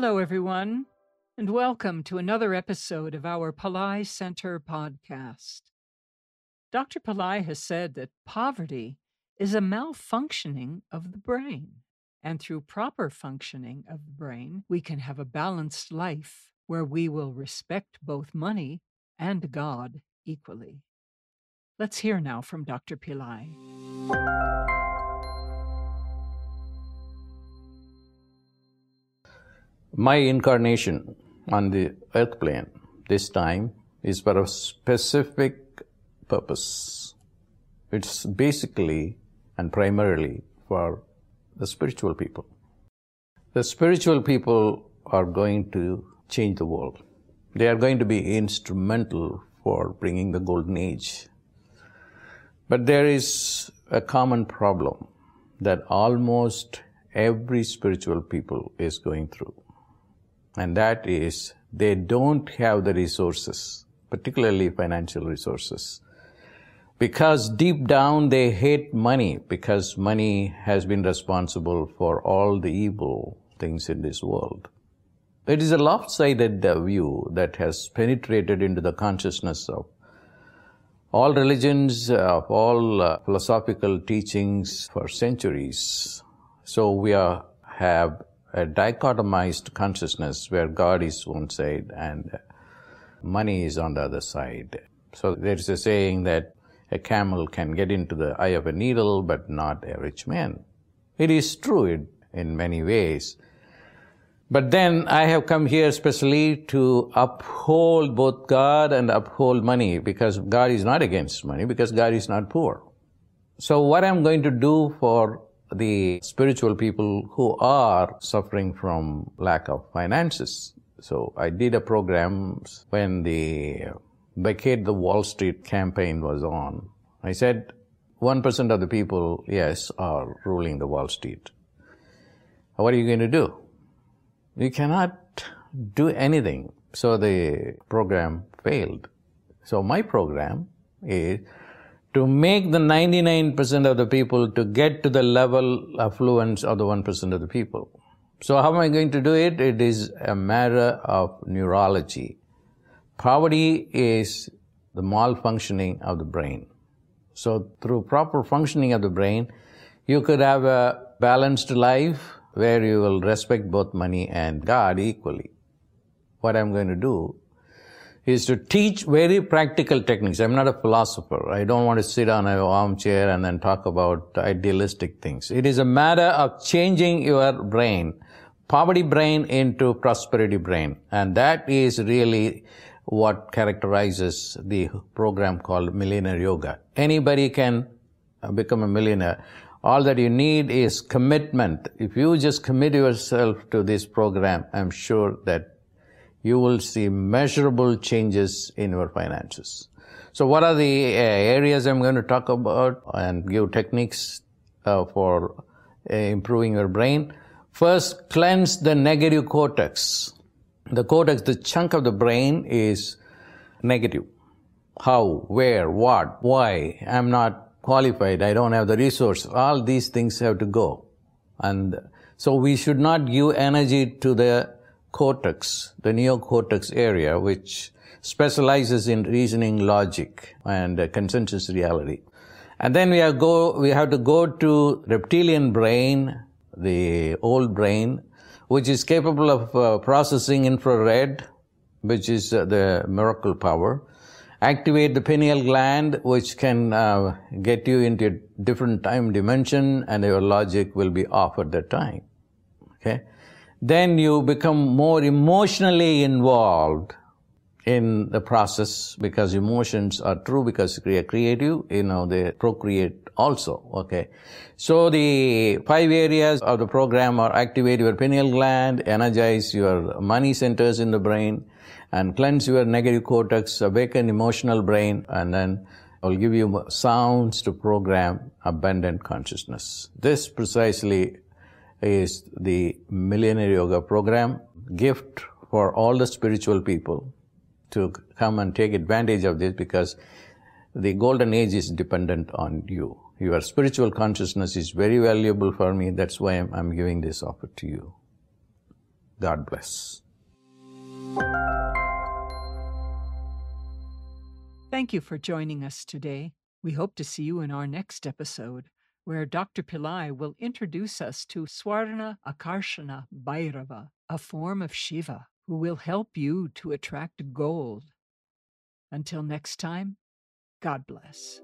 Hello, everyone, and welcome to another episode of our Pillai Center podcast. Dr. Pillai has said that poverty is a malfunctioning of the brain, and through proper functioning of the brain, we can have a balanced life where we will respect both money and God equally. Let's hear now from Dr. Pillai. My incarnation on the earth plane this time is for a specific purpose. It's basically and primarily for the spiritual people. The spiritual people are going to change the world. They are going to be instrumental for bringing the golden age. But there is a common problem that almost every spiritual people is going through and that is they don't have the resources, particularly financial resources. Because deep down they hate money, because money has been responsible for all the evil things in this world. It is a lopsided view that has penetrated into the consciousness of all religions, of all uh, philosophical teachings for centuries. So we are, have a dichotomized consciousness where God is one side and money is on the other side. So there's a saying that a camel can get into the eye of a needle, but not a rich man. It is true in many ways. But then I have come here specially to uphold both God and uphold money because God is not against money because God is not poor. So what I'm going to do for the spiritual people who are suffering from lack of finances. So I did a program when the Vacate the Wall Street campaign was on. I said, 1% of the people, yes, are ruling the Wall Street. What are you going to do? You cannot do anything. So the program failed. So my program is to make the 99% of the people to get to the level affluence of the 1% of the people. So how am I going to do it? It is a matter of neurology. Poverty is the malfunctioning of the brain. So through proper functioning of the brain, you could have a balanced life where you will respect both money and God equally. What I'm going to do is to teach very practical techniques. I'm not a philosopher. I don't want to sit on an armchair and then talk about idealistic things. It is a matter of changing your brain, poverty brain into prosperity brain. And that is really what characterizes the program called Millionaire Yoga. Anybody can become a millionaire. All that you need is commitment. If you just commit yourself to this program, I'm sure that you will see measurable changes in your finances. So what are the uh, areas I'm going to talk about and give techniques uh, for uh, improving your brain? First, cleanse the negative cortex. The cortex, the chunk of the brain is negative. How, where, what, why? I'm not qualified. I don't have the resource. All these things have to go. And so we should not give energy to the cortex, the neocortex area, which specializes in reasoning logic and uh, consensus reality. And then we have go, we have to go to reptilian brain, the old brain, which is capable of uh, processing infrared, which is uh, the miracle power. Activate the pineal gland, which can uh, get you into a different time dimension, and your logic will be off at that time. Okay then you become more emotionally involved in the process because emotions are true because they are creative, you know, they procreate also, okay. So the five areas of the program are activate your pineal gland, energize your money centers in the brain, and cleanse your negative cortex, awaken emotional brain, and then I'll give you sounds to program abundant consciousness. This precisely is the Millionaire Yoga program, gift for all the spiritual people to come and take advantage of this because the golden age is dependent on you. Your spiritual consciousness is very valuable for me. That's why I'm, I'm giving this offer to you. God bless. Thank you for joining us today. We hope to see you in our next episode, where Dr. Pillai will introduce us to Swarna Akarshana Bhairava, a form of Shiva who will help you to attract gold. Until next time, God bless.